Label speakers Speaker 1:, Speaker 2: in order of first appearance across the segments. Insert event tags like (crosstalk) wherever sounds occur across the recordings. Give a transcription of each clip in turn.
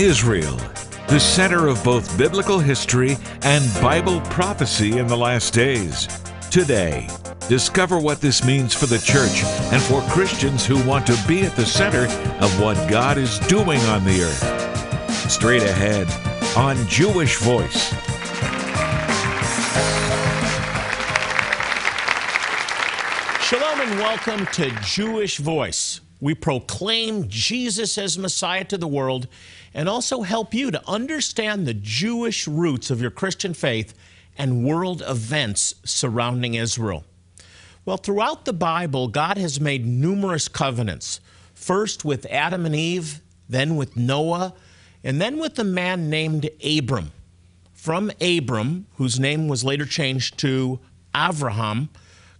Speaker 1: Israel, the center of both biblical history and Bible prophecy in the last days. Today, discover what this means for the church and for Christians who want to be at the center of what God is doing on the earth. Straight ahead on Jewish Voice.
Speaker 2: Shalom and welcome to Jewish Voice. We proclaim Jesus as Messiah to the world and also help you to understand the Jewish roots of your Christian faith and world events surrounding Israel. Well, throughout the Bible, God has made numerous covenants. First with Adam and Eve, then with Noah, and then with a man named Abram. From Abram, whose name was later changed to Avraham,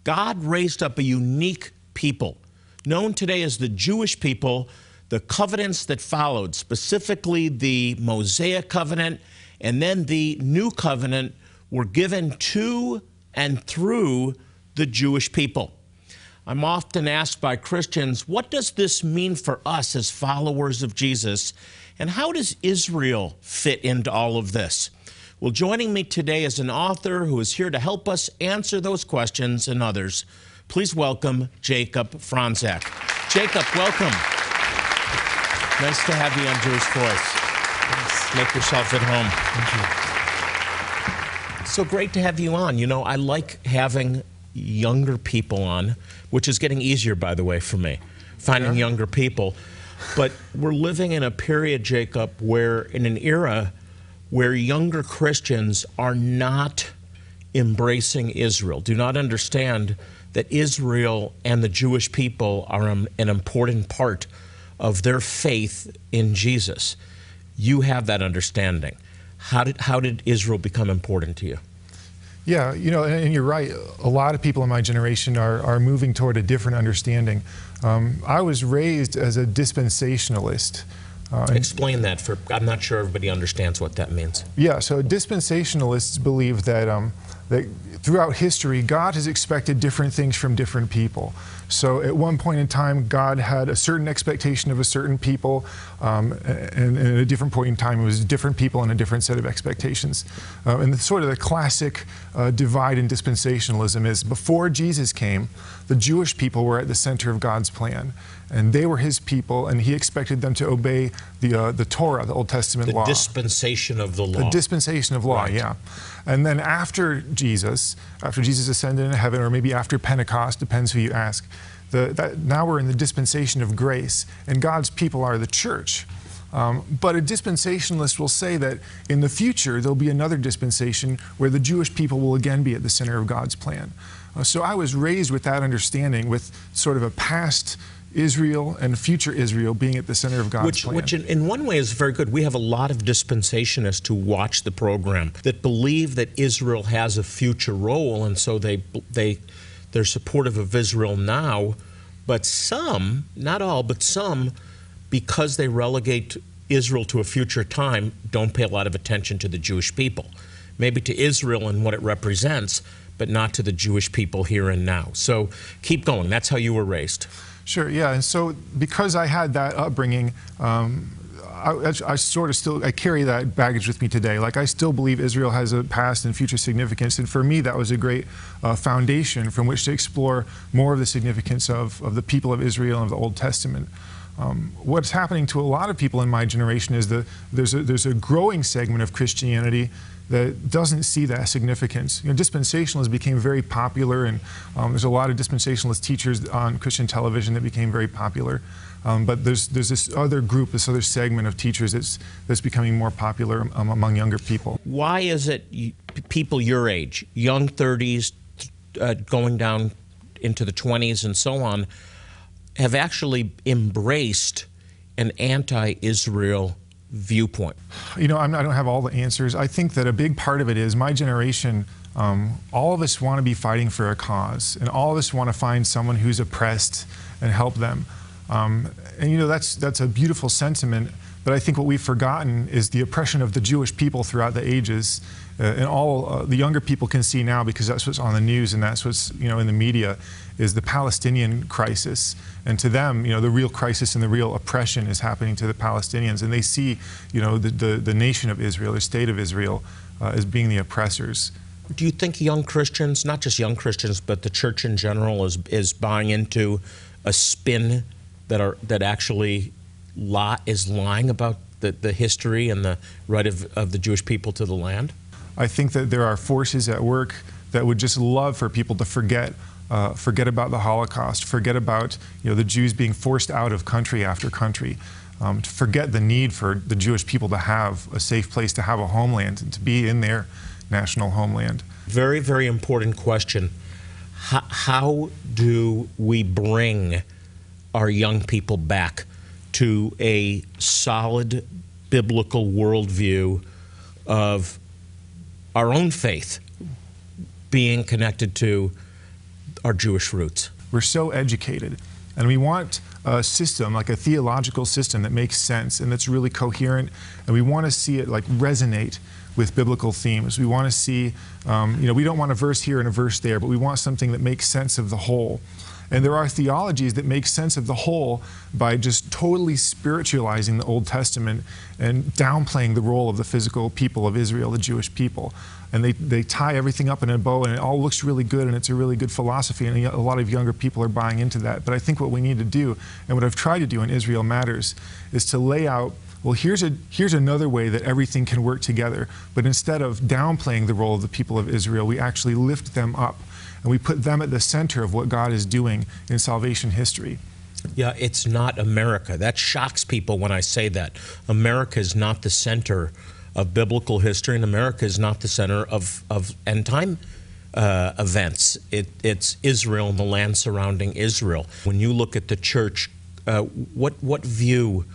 Speaker 2: God raised up a unique people, known today as the Jewish people, the covenants that followed, specifically the Mosaic covenant and then the new covenant, were given to and through the Jewish people. I'm often asked by Christians, what does this mean for us as followers of Jesus? And how does Israel fit into all of this? Well, joining me today is an author who is here to help us answer those questions and others. Please welcome Jacob Fronczak. Jacob, welcome. Nice to have you on Jewish Voice. Make yourself at home. So great to have you on. You know, I like having younger people on, which is getting easier, by the way, for me, finding
Speaker 3: Yeah.
Speaker 2: younger people. But we're living in a period, Jacob, where in an era where younger Christians are not embracing Israel, do not understand that Israel and the Jewish people are an important part of their faith in Jesus. You have that understanding. How did, how did Israel become important to you?
Speaker 3: Yeah, you know, and, you're right. A lot of people in my generation are, are moving toward a different understanding. Um, I was raised as a dispensationalist. Uh,
Speaker 2: Explain that for, I'm not sure everybody understands what that means.
Speaker 3: yeah, so dispensationalists believe that, um, that throughout history, God has expected different things from different people. So at one point in time, God had a certain expectation of a certain people, um, and, and at a different point in time, it was different people and a different set of expectations. Uh, and the, sort of the classic uh, divide in dispensationalism is before Jesus came, the Jewish people were at the center of God's plan, and they were His people, and He expected them to obey the uh, the Torah, the Old Testament
Speaker 2: The
Speaker 3: law.
Speaker 2: The dispensation of the law.
Speaker 3: The dispensation of law,
Speaker 2: Right.
Speaker 3: yeah. And then after Jesus, after Jesus ascended into heaven, or maybe after Pentecost, depends who you ask, the, that, now we're in the dispensation of grace, and God's people are the church. Um, but a dispensationalist will say that in the future, there'll be another dispensation where the Jewish people will again be at the center of God's plan. Uh, so I was raised with that understanding, with sort of a past Israel and future Israel being at the center of God's
Speaker 2: which,
Speaker 3: plan.
Speaker 2: which in, in one way is very good. We have a lot of dispensationalists who watch the program that believe that Israel has a future role, and so they they they're supportive of Israel now. But some, not all, but some, because they relegate Israel to a future time, don't pay a lot of attention to the Jewish people. Maybe to Israel and what it represents, but not to the Jewish people here and now. So keep going. That's how you were raised.
Speaker 3: Sure, yeah. And so because I had that upbringing, um, I, I sort of still I carry that baggage with me today. Like I still believe Israel has a past and future significance, and for me that was a great uh, foundation from which to explore more of the significance of, of the people of Israel and of the Old Testament. Um, what's happening to a lot of people in my generation is that there's a, there's a growing segment of Christianity that doesn't see that significance. You know, dispensationalism became very popular, and um, there's a lot of dispensationalist teachers on Christian television that became very popular. Um, but there's there's this other group, this other segment of teachers that's that's becoming more popular um, among younger people.
Speaker 2: why is it you, people your age, young 30s, uh, going down into the 20s and so on, have actually embraced an anti Israel viewpoint?
Speaker 3: You know, I'm, I don't have all the answers. I think that a big part of it is my generation. Um, all of us want to be fighting for a cause, and all of us want to find someone who's oppressed and help them. Um, and you know, that's that's a beautiful sentiment. But I think what we've forgotten is the oppression of the Jewish people throughout the ages. Uh, and all uh, the younger people can see now because that's what's on the news and that's what's you know in the media is the Palestinian crisis. And to them, you know, the real crisis and the real oppression is happening to the Palestinians. And they see, you know, the, the, the nation of Israel, the state of Israel, uh, as being the oppressors.
Speaker 2: Do you think young Christians, not just young Christians, but the church in general, is is buying into a spin that are that actually lie, is lying about the, the history and the right of, of the Jewish people to the land?
Speaker 3: I think that there are forces at work that would just love for people to forget uh, forget about the Holocaust, forget about you know, the Jews being forced out of country after country, um, to forget the need for the Jewish people to have a safe place to have a homeland and to be in their national homeland.
Speaker 2: Very, very important question. How, how do we bring our young people back to a solid biblical worldview of our own faith being connected to our Jewish roots.
Speaker 3: We're so educated, and we want a system, like a theological system that makes sense and that's really coherent, and we want to see it like resonate with biblical themes. We want to see, um, you know, we don't want a verse here and a verse there, but we want something that makes sense of the whole. And there are theologies that make sense of the whole by just totally spiritualizing the Old Testament and downplaying the role of the physical people of Israel, the Jewish people. And they, they tie everything up in a bow, and it all looks really good, and it's a really good philosophy. And a lot of younger people are buying into that. But I think what we need to do, and what I've tried to do in Israel Matters, is to lay out well, here's, a, here's another way that everything can work together. But instead of downplaying the role of the people of Israel, we actually lift them up and we put them at the center of what God is doing in salvation history.
Speaker 2: Yeah, it's not America. That shocks people when I say that. America is not the center of biblical history, and America is not the center of, of end time uh, events. It, it's Israel and the land surrounding Israel. When you look at the church, uh, what, what view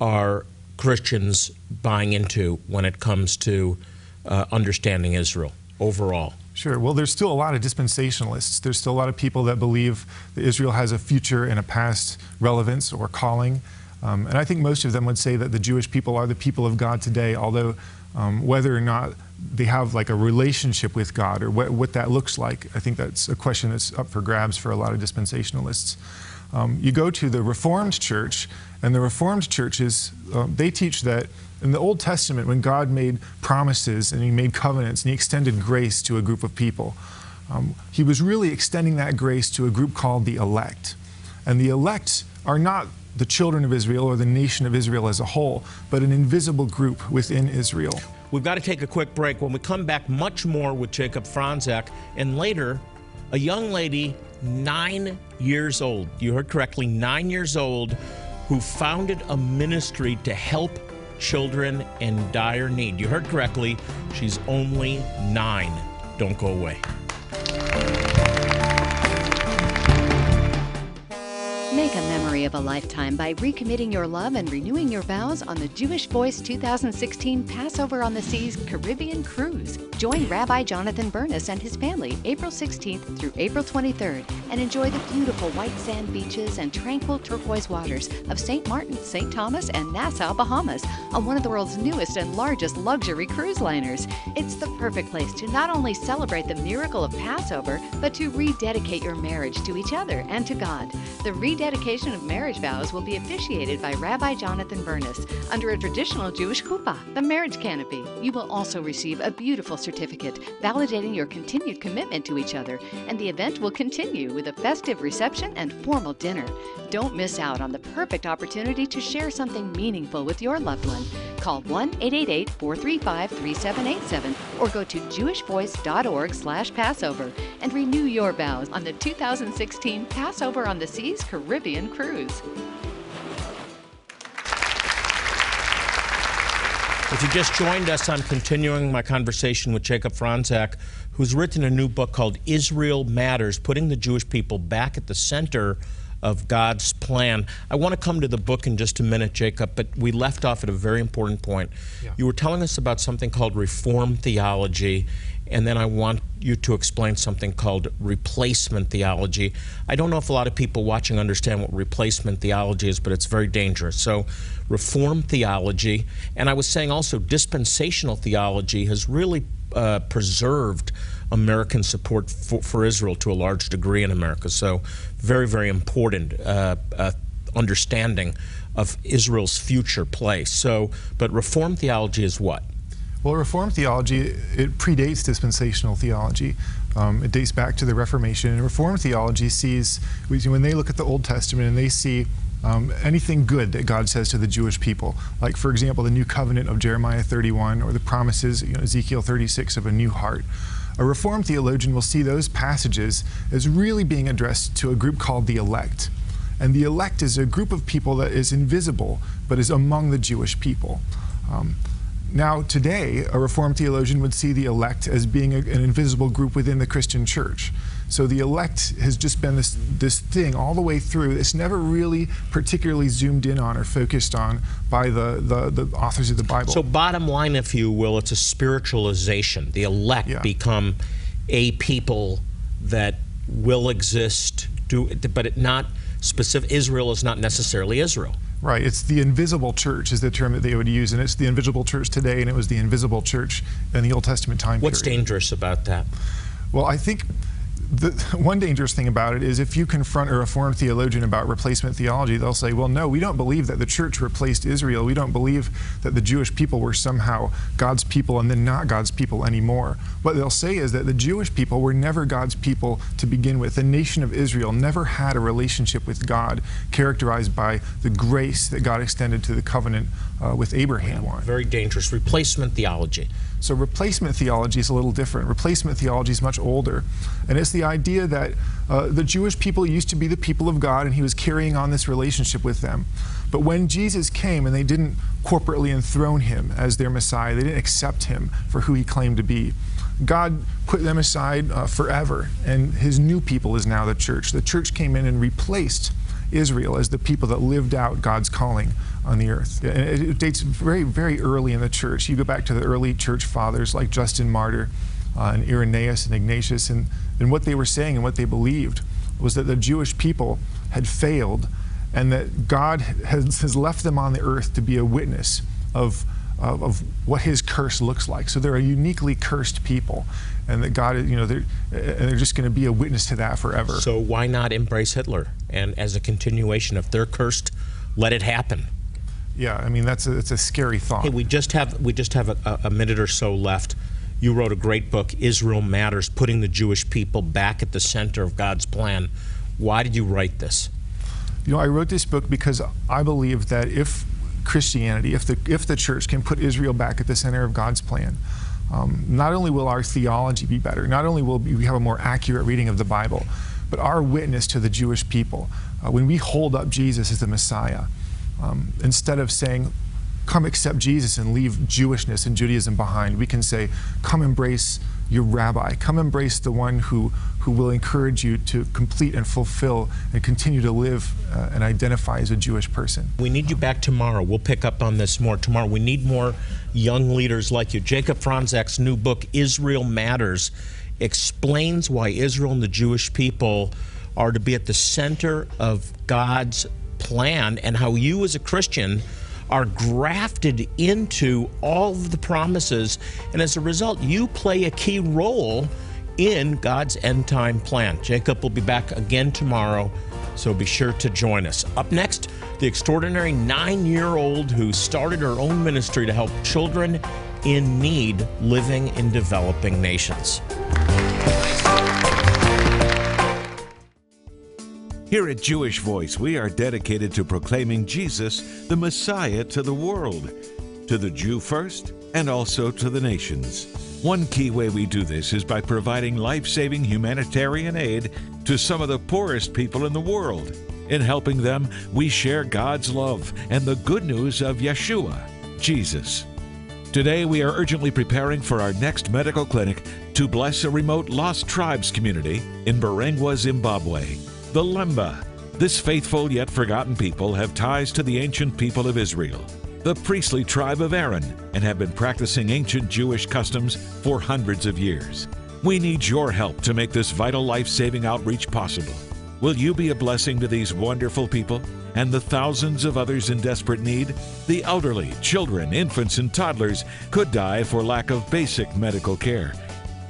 Speaker 2: are Christians buying into when it comes to uh, understanding Israel overall?
Speaker 3: Sure. Well, there's still a lot of dispensationalists. There's still a lot of people that believe that Israel has a future and a past relevance or calling. Um, and I think most of them would say that the Jewish people are the people of God today, although um, whether or not they have like a relationship with God or what, what, that looks like, I think that's a question that's up for grabs for a lot of dispensationalists. Um, you go to the Reformed Church, and the Reformed churches, um, they teach that in the Old Testament, when God made promises and He made covenants and He extended grace to a group of people, um, He was really extending that grace to a group called the elect. And the elect are not the children of Israel or the nation of Israel as a whole, but an invisible group within Israel.
Speaker 2: We've got to take a quick break. When we come back, much more with Jacob Fronczak, and later, a young lady, nine years old, you heard correctly, nine years old, who founded a ministry to help children in dire need. You heard correctly, she's only nine. Don't go away.
Speaker 4: Make a memory of a lifetime by recommitting your love and renewing your vows on the Jewish Voice 2016 Passover on the Seas Caribbean Cruise. Join Rabbi Jonathan Bernis and his family April 16th through April 23rd and enjoy the beautiful white sand beaches and tranquil turquoise waters of St. Martin, St. Thomas, and Nassau, Bahamas on one of the world's newest and largest luxury cruise liners. It's the perfect place to not only celebrate the miracle of Passover, but to rededicate your marriage to each other and to God. The rededication of marriage vows will be officiated by Rabbi Jonathan Bernis under a traditional Jewish chuppah, the marriage canopy. You will also receive a beautiful certificate validating your continued commitment to each other, and the event will continue with a festive reception and formal dinner. Don't miss out on the perfect opportunity to share something meaningful with your loved one. Call 1-888-435-3787 or go to jewishvoice.org slash Passover and renew your vows on the 2016 Passover on the Seas Caribbean Cruise.
Speaker 2: If you just joined us, I'm continuing my conversation with Jacob Fronczak, who's written a new book called Israel Matters, putting the Jewish people back at the center of God's plan. I want to come to the book in just a minute, Jacob, but we left off at a very important point.
Speaker 3: Yeah.
Speaker 2: You were telling us about something called reform theology, and then I want you to explain something called replacement theology. I don't know if a lot of people watching understand what replacement theology is, but it's very dangerous. So, Reformed theology, and I was saying also dispensational theology has really uh, preserved American support for, for, Israel to a large degree in America. So, very, very important uh, uh, understanding of Israel's future place. So, but Reformed theology is what?
Speaker 3: Well, Reformed theology, it predates dispensational theology. Um, it dates back to the Reformation. And Reformed theology sees, when they look at the Old Testament and they see um, anything good that God says to the Jewish people, like, for example, the new covenant of Jeremiah 31 or the promises, you know, Ezekiel 36 of a new heart. A Reformed theologian will see those passages as really being addressed to a group called the elect. And the elect is a group of people that is invisible, but is among the Jewish people. Um, now, today, a Reformed theologian would see the elect as being a, an invisible group within the Christian church. So the elect has just been this, this thing all the way through. It's never really particularly zoomed in on or focused on by the, the, the authors of the Bible.
Speaker 2: So, bottom line, if you will, it's a spiritualization. The elect yeah. become a people that will exist, do, but it not specific. Israel is not necessarily Israel.
Speaker 3: Right. It's the invisible church is the term that they would use, and it's the invisible church today, and it was the invisible church in the Old Testament time
Speaker 2: What's
Speaker 3: period.
Speaker 2: dangerous about that?
Speaker 3: Well, I think the (laughs) one dangerous thing about it is if you confront a Reformed theologian about replacement theology, they'll say, well, no, we don't believe that the church replaced Israel. We don't believe that the Jewish people were somehow God's people and then not God's people anymore. What they'll say is that the Jewish people were never God's people to begin with. The nation of Israel never had a relationship with God characterized by the grace that God extended to the covenant uh, with Abraham.
Speaker 2: Yeah, very dangerous. Replacement theology.
Speaker 3: So replacement theology is a little different. Replacement theology is much older. And it's the idea that uh, the Jewish people used to be the people of God and he was carrying on this relationship with them. But when Jesus came and they didn't corporately enthrone him as their Messiah, they didn't accept him for who he claimed to be. God put them aside uh, forever, and his new people is now the church. The church came in and replaced Israel as the people that lived out God's calling on the earth. And it dates very, very early in the church. You go back to the early church fathers like Justin Martyr uh, and Irenaeus and Ignatius, and, and what they were saying and what they believed was that the Jewish people had failed and that God has, has left them on the earth to be a witness of, of, of what his curse looks like. So they're a uniquely cursed people and that God, you know, they're, and they're just going to be a witness to that forever.
Speaker 2: So why not embrace Hitler? And as a continuation, if they're cursed, let it happen.
Speaker 3: Yeah, I mean that's a, it's a scary thought.
Speaker 2: Hey, we just have we just have a, a minute or so left. You wrote a great book, Israel Matters, putting the Jewish people back at the center of God's plan. Why did you write this?
Speaker 3: You know, I wrote this book because I believe that if Christianity, if the if the church can put Israel back at the center of God's plan, um, not only will our theology be better, not only will we have a more accurate reading of the Bible, but our witness to the Jewish people, uh, when we hold up Jesus as the Messiah, um, instead of saying, come accept Jesus and leave Jewishness and Judaism behind, we can say, come embrace your rabbi. Come embrace the one who, who will encourage you to complete and fulfill and continue to live uh, and identify as a Jewish person.
Speaker 2: We need you back tomorrow. We'll pick up on this more tomorrow. We need more young leaders like you. Jacob Fronczak's new book, Israel Matters, explains why Israel and the Jewish people are to be at the center of God's plan and how you as a Christian are grafted into all of the promises. And as a result, you play a key role in God's end time plan. Jacob will be back again tomorrow, so be sure to join us. Up next, the extraordinary nine year old who started her own ministry to help children in need living in developing nations.
Speaker 1: Here at Jewish Voice, we are dedicated to proclaiming Jesus, the Messiah, to the world, to the Jew first, and also to the nations. One key way we do this is by providing life saving humanitarian aid to some of the poorest people in the world. In helping them, we share God's love and the good news of Yeshua, Jesus. Today, we are urgently preparing for our next medical clinic to bless a remote Lost Tribes community in Mberengwa, Zimbabwe the Lemba, This faithful yet forgotten people have ties to the ancient people of Israel, the priestly tribe of Aaron, and have been practicing ancient Jewish customs for hundreds of years. We need your help to make this vital life saving outreach possible. Will you be a blessing to these wonderful people and the thousands of others in desperate need? The elderly, children, infants, and toddlers could die for lack of basic medical care.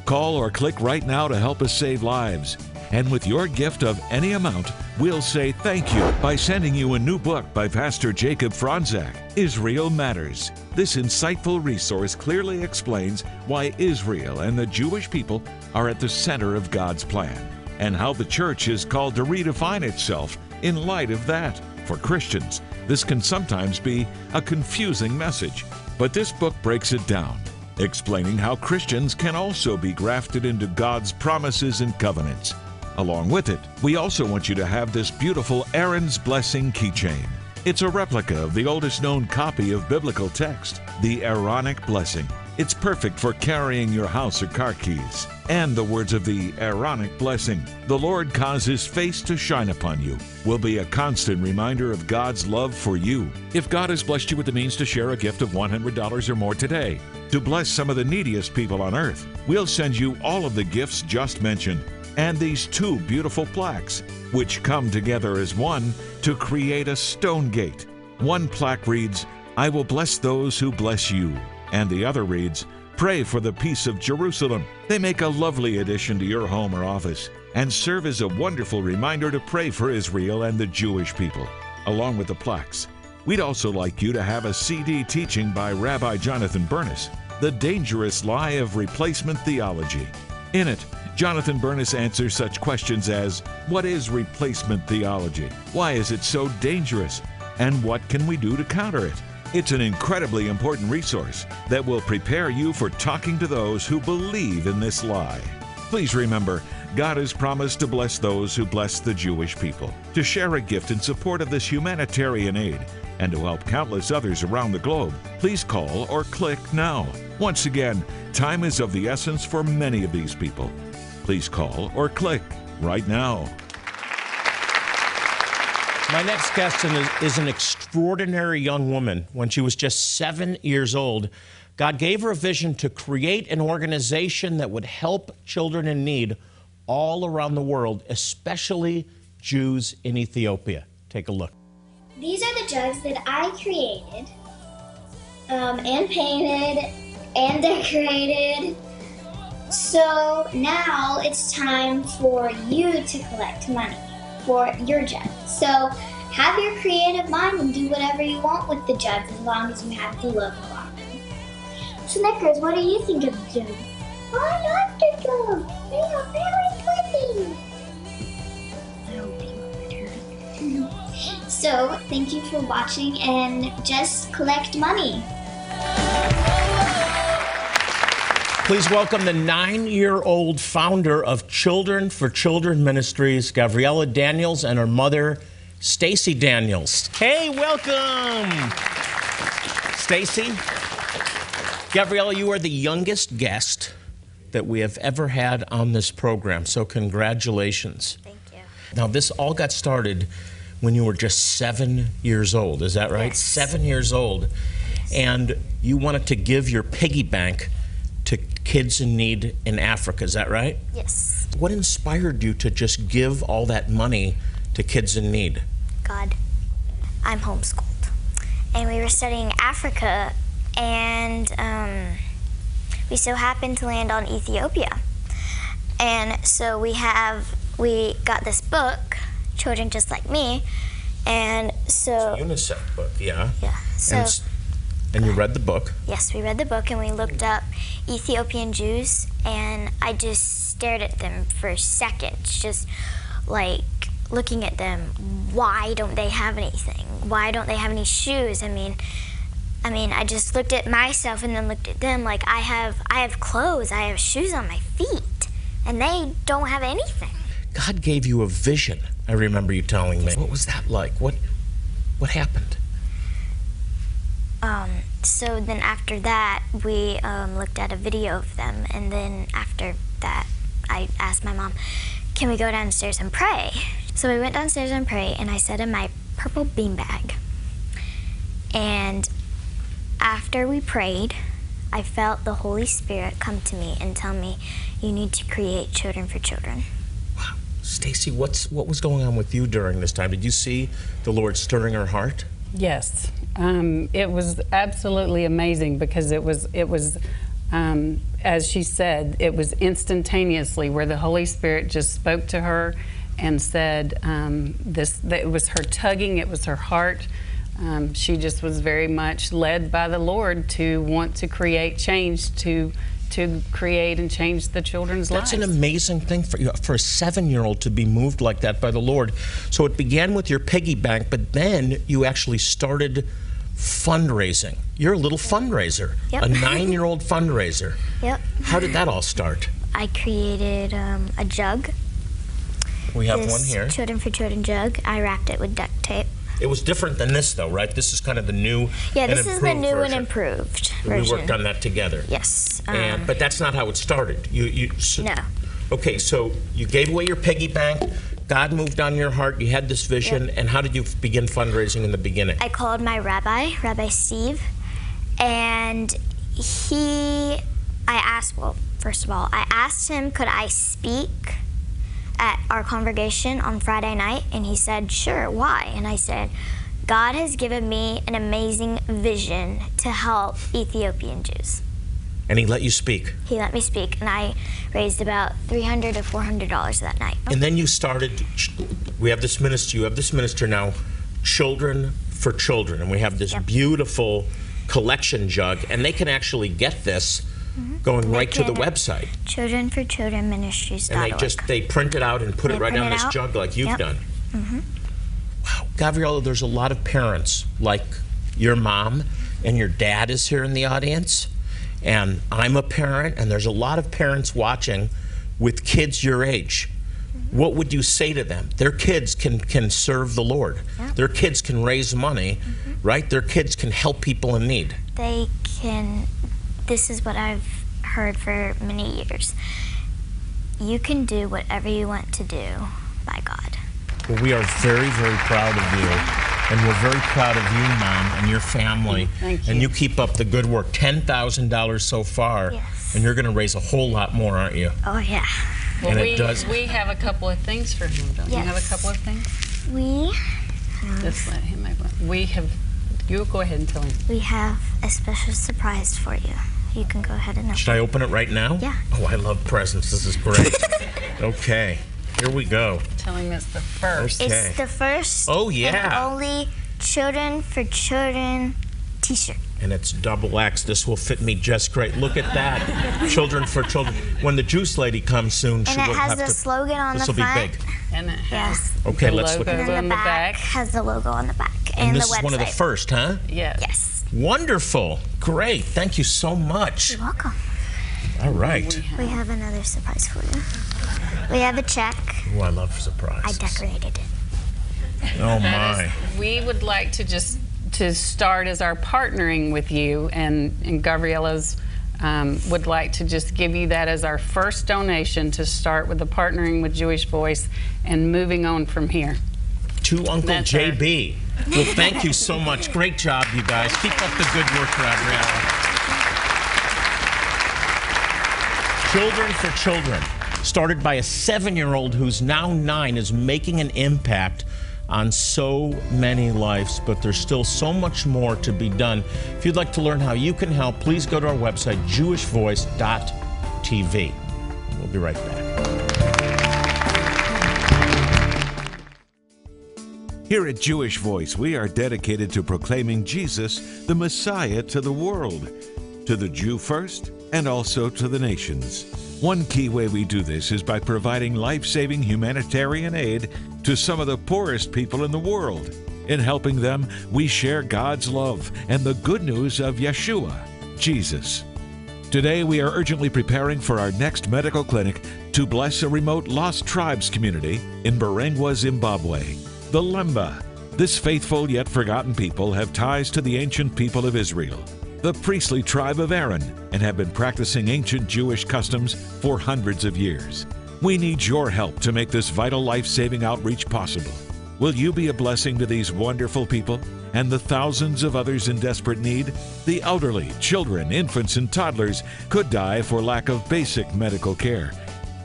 Speaker 1: Call or click right now to help us save lives. And with your gift of any amount, we'll say thank you by sending you a new book by Pastor Jacob Fronczak, Israel Matters. This insightful resource clearly explains why Israel and the Jewish people are at the center of God's plan, and how the church is called to redefine itself in light of that. For Christians, this can sometimes be a confusing message, but this book breaks it down, explaining how Christians can also be grafted into God's promises and covenants. Along with it, we also want you to have this beautiful Aaron's Blessing keychain. It's a replica of the oldest known copy of biblical text, the Aaronic Blessing. It's perfect for carrying your house or car keys. And the words of the Aaronic blessing, the Lord cause his face to shine upon you, will be a constant reminder of God's love for you. If God has blessed you with the means to share a gift of $100 or more today, to bless some of the neediest people on earth, we'll send you all of the gifts just mentioned and these two beautiful plaques, which come together as one to create a stone gate. One plaque reads, I will bless those who bless you and the other reads, Pray for the peace of Jerusalem. They make a lovely addition to your home or office and serve as a wonderful reminder to pray for Israel and the Jewish people, along with the plaques. We'd also like you to have a CD teaching by Rabbi Jonathan Bernis, The Dangerous Lie of Replacement Theology. In it, Jonathan Bernis answers such questions as What is replacement theology? Why is it so dangerous? And what can we do to counter it? It's an incredibly important resource that will prepare you for talking to those who believe in this lie. Please remember, God has promised to bless those who bless the Jewish people, to share a gift in support of this humanitarian aid, and to help countless others around the globe. Please call or click now. Once again, time is of the essence for many of these people. Please call or click right now.
Speaker 2: My next guest is an extraordinary young woman. When she was just seven years old, God gave her a vision to create an organization that would help children in need all around the world, especially Jews in Ethiopia. Take a look.
Speaker 5: These are the jugs that I created um, and painted and (laughs) decorated. So now it's time for you to collect money for your jug. So have your creative mind and do whatever you want with the jugs as long as you have the logo. Snickers, what do you think of the jugs? Oh, I like the jugs. They are very pretty. So thank you for watching and just collect money.
Speaker 2: Please welcome the nine year old founder of Children for Children Ministries, Gabriella Daniels, and her mother, Stacy Daniels. Hey, welcome! Stacy. Gabriella, you are the youngest guest that we have ever had on this program, so congratulations.
Speaker 5: Thank you.
Speaker 2: Now, this all got started when you were just seven years old, is that right?
Speaker 5: Yes.
Speaker 2: Seven years old. And you wanted to give your piggy bank to kids in need in Africa, is that right?
Speaker 5: Yes.
Speaker 2: What inspired you to just give all that money to kids in need?
Speaker 5: God. I'm homeschooled. And we were studying Africa, and um, we so happened to land on Ethiopia. And so we have, we got this book, Children Just Like Me, and so, It's a
Speaker 2: UNICEF book, yeah.
Speaker 5: yeah. So,
Speaker 2: and, and you read the book.
Speaker 5: yes, we read the book and we looked up Ethiopian Jews, and I just stared at them for seconds, just like looking at them. Why don't they have anything? Why don't they have any shoes? I mean, I mean, I just looked at myself and then looked at them like I have I have clothes, I have shoes on my feet, and they don't have anything.
Speaker 2: God gave you a vision. I remember you telling me. What was that like? What what happened?
Speaker 5: Um, so then after that, we um, looked at a video of them, and then after that, I asked my mom, "Can we go downstairs and pray
Speaker 6: So we went downstairs and prayed, and I sat in my purple beanbag. And after we prayed, I felt the Holy Spirit come to me and tell me, "You need to create children for children." Wow.
Speaker 2: Stacy, what's what was going on with you during this time? Did you see the Lord stirring her heart?
Speaker 7: Yes, um, it was absolutely amazing because it was it was, um, as she said, it was instantaneously where the Holy Spirit just spoke to her and said um, this. That it was her tugging. It was her heart. Um, she just was very much led by the Lord to want to create change to to create and change the children's
Speaker 2: That's
Speaker 7: lives.
Speaker 2: That's an amazing thing for you, for a seven-year-old to be moved like that by the Lord. So it began with your piggy bank, but then you actually started fundraising. You're a little fundraiser,
Speaker 6: Yep.
Speaker 2: a nine-year-old fundraiser. (laughs)
Speaker 6: Yep.
Speaker 2: How did that all start?
Speaker 6: I created um, a jug.
Speaker 2: We have
Speaker 6: this
Speaker 2: one here.
Speaker 6: Children for Children jug. I wrapped it with duct tape.
Speaker 2: It was different than this, though, right? This is kind of the new.
Speaker 6: Yeah,
Speaker 2: and
Speaker 6: this is the new
Speaker 2: version.
Speaker 6: and improved version.
Speaker 2: We worked on that together.
Speaker 6: Yes.
Speaker 2: And,
Speaker 6: um,
Speaker 2: but that's not how it started. You, you. So,
Speaker 6: No.
Speaker 2: Okay, so you gave away your piggy bank. God moved on your heart. You had this vision, and how did you begin fundraising in the beginning?
Speaker 6: I called my rabbi, Rabbi Steve, and he, I asked, well, first of all, I asked him, could I speak at our congregation on Friday night? And he said, sure, why? And I said, God has given me an amazing vision to help Ethiopian Jews.
Speaker 2: and he let you speak.
Speaker 6: He let me speak, and I raised about $300 to $400 that night.
Speaker 2: And then you started. We have this minister. You have this minister now, Children for Children, and we have this
Speaker 6: Yep.
Speaker 2: beautiful collection jug, and they can actually get this going right to the website.
Speaker 6: Children for Children Ministries.
Speaker 2: And they just they print it out and put
Speaker 6: They
Speaker 2: it right on this
Speaker 6: out.
Speaker 2: jug like you've
Speaker 6: Yep.
Speaker 2: done. Wow, Gabriella, there's a lot of parents like your mom and your dad is here in the audience, and I'm a parent, and there's a lot of parents watching with kids your age.
Speaker 6: Mm-hmm.
Speaker 2: What would you say to them? Their kids can can serve the Lord. Their kids can raise money,
Speaker 6: Mm-hmm.
Speaker 2: right? Their kids can help people in need.
Speaker 6: they can this is what i've heard for many years you can do whatever you want to do by god
Speaker 2: Well, we are very, very proud of you. And we're very proud of you, Mom, and your family.
Speaker 7: Thank you.
Speaker 2: And
Speaker 7: you.
Speaker 2: you keep up the good work. $10,000 so far.
Speaker 6: Yes.
Speaker 2: And you're going to raise a whole lot more, aren't you?
Speaker 6: oh yeah
Speaker 7: Well,
Speaker 2: And it does-
Speaker 7: we have a couple of things for him, don't you have a couple of things?
Speaker 6: we
Speaker 7: Just let him have. We have, you go ahead and tell him.
Speaker 6: we have a special surprise for you you can go ahead and
Speaker 2: Should I open it right now?
Speaker 6: Yeah.
Speaker 2: Oh, I love presents. This is great. (laughs) okay. Here we go.
Speaker 7: Tell him it's the first.
Speaker 2: Okay.
Speaker 6: it's the first
Speaker 2: Oh,
Speaker 6: and
Speaker 2: yeah.
Speaker 6: only children for children t-shirt
Speaker 2: And it's double X. This will fit me just great. Look at that. (laughs) children for children. When the juice lady comes soon, she will have to.
Speaker 6: and it
Speaker 2: will
Speaker 6: has
Speaker 2: have
Speaker 6: the slogan on the front.
Speaker 2: This
Speaker 6: the
Speaker 2: will be
Speaker 6: front
Speaker 2: big.
Speaker 7: And it has
Speaker 6: yes
Speaker 2: Okay,
Speaker 7: the
Speaker 2: let's look
Speaker 7: logo
Speaker 2: at
Speaker 6: and
Speaker 7: on
Speaker 6: the
Speaker 7: the
Speaker 6: back,
Speaker 7: back.
Speaker 6: has the logo on the back
Speaker 2: And
Speaker 6: and,
Speaker 2: this
Speaker 6: the
Speaker 2: is one of the first, huh?
Speaker 7: Yes.
Speaker 6: yes
Speaker 2: Wonderful. Great. Thank you so much.
Speaker 6: you're welcome
Speaker 2: All right.
Speaker 6: We have another surprise for you. We have a check.
Speaker 2: Oh, I love surprises.
Speaker 6: I decorated it.
Speaker 2: Oh my.
Speaker 7: is- we would like to just to start as our partnering with you, and, and Gabriella's um, would like to just give you that as our first donation to start with the partnering with Jewish Voice and moving on from here.
Speaker 2: To Uncle. JB. Well, thank you so much. Great job, you guys. Keep up the good work, Gabriella. Children for Children, started by a seven year old who's now nine, is making an impact on so many lives, but there's still so much more to be done. If you'd like to learn how you can help, please go to our website, jewishvoice.tv. We'll be right back.
Speaker 1: Here at Jewish Voice, we are dedicated to proclaiming Jesus, the Messiah, to the world, to the Jew first, and also to the nations. One key way we do this is by providing life saving humanitarian aid to some of the poorest people in the world. In helping them, we share God's love and the good news of Yeshua, Jesus. Today, we are urgently preparing for our next medical clinic to bless a remote Lost Tribes community in Mberengwa, Zimbabwe. The Lemba. This faithful yet forgotten people have ties to the ancient people of Israel, the priestly tribe of Aaron, and have been practicing ancient Jewish customs for hundreds of years. We need your help to make this vital life saving outreach possible. Will you be a blessing to these wonderful people and the thousands of others in desperate need? The elderly, children, infants, and toddlers could die for lack of basic medical care.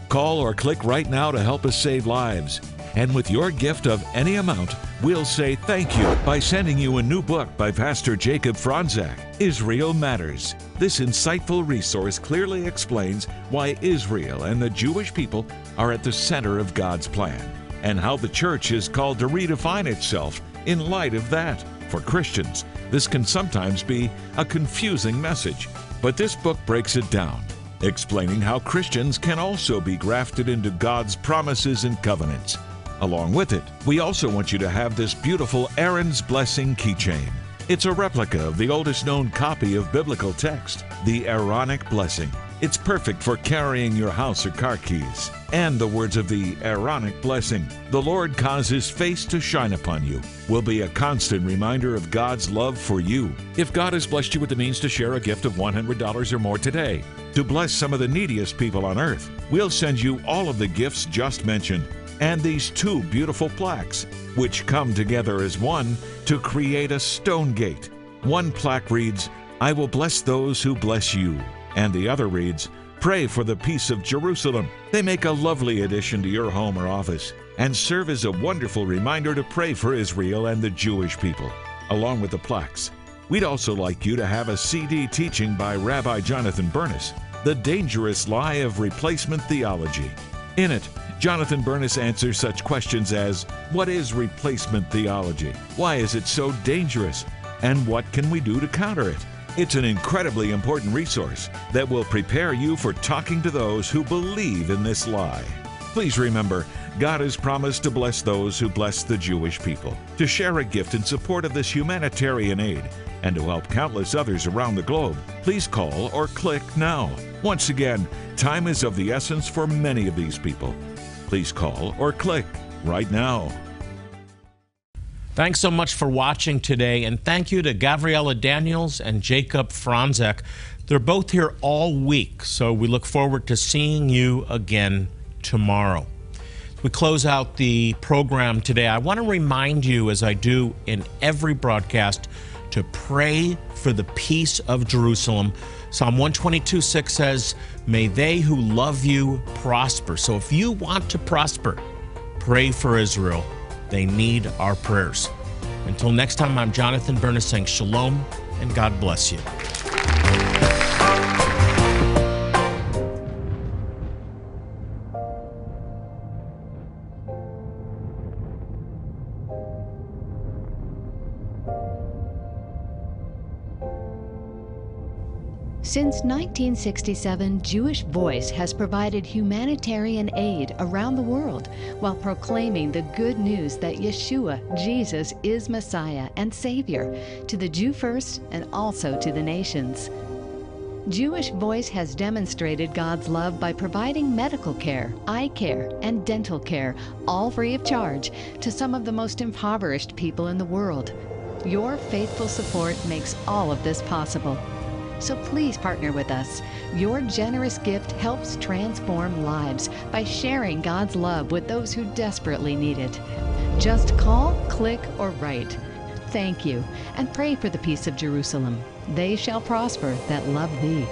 Speaker 1: Call or click right now to help us save lives. And with your gift of any amount, we'll say thank you by sending you a new book by Pastor Jacob Fronczak, Israel Matters. This insightful resource clearly explains why Israel and the Jewish people are at the center of God's plan and how the church is called to redefine itself in light of that. For Christians, this can sometimes be a confusing message, but this book breaks it down, explaining how Christians can also be grafted into God's promises and covenants. Along with it, we also want you to have this beautiful Aaron's Blessing keychain. It's a replica of the oldest known copy of biblical text, the Aaronic Blessing. It's perfect for carrying your house or car keys. And the words of the Aaronic blessing, the Lord cause his face to shine upon you, will be a constant reminder of God's love for you. If God has blessed you with the means to share a gift of $100 or more today, to bless some of the neediest people on earth, we'll send you all of the gifts just mentioned and these two beautiful plaques, which come together as one to create a stone gate. One plaque reads, I will bless those who bless you and the other reads, Pray for the peace of Jerusalem. They make a lovely addition to your home or office and serve as a wonderful reminder to pray for Israel and the Jewish people, along with the plaques. We'd also like you to have a CD teaching by Rabbi Jonathan Bernis, The Dangerous Lie of Replacement Theology. In it, Jonathan Bernis answers such questions as What is replacement theology? Why is it so dangerous? And what can we do to counter it? It's an incredibly important resource that will prepare you for talking to those who believe in this lie. Please remember, God has promised to bless those who bless the Jewish people, to share a gift in support of this humanitarian aid, and to help countless others around the globe. Please call or click now. Once again, time is of the essence for many of these people. Please call or click right now.
Speaker 2: Thanks so much for watching today, and thank you to Gabriella Daniels and Jacob Fronczak. They're both here all week, so we look forward to seeing you again tomorrow. we close out the program today, I want to remind you, as I do in every broadcast, to pray for the peace of Jerusalem. Psalm 122 6 says, May they who love you prosper. So if you want to prosper, pray for Israel. They need our prayers. Until next time, I'm Jonathan Bernis saying shalom and God bless you.
Speaker 4: Since 1967, Jewish Voice has provided humanitarian aid around the world while proclaiming the good news that Yeshua, Jesus, is Messiah and Savior to the Jew first and also to the nations. Jewish Voice has demonstrated God's love by providing medical care, eye care, and dental care, all free of charge, to some of the most impoverished people in the world. Your faithful support makes all of this possible. So please partner with us. Your generous gift helps transform lives by sharing God's love with those who desperately need it. Just call, click, or write. Thank you, and pray for the peace of Jerusalem. They shall prosper that love thee.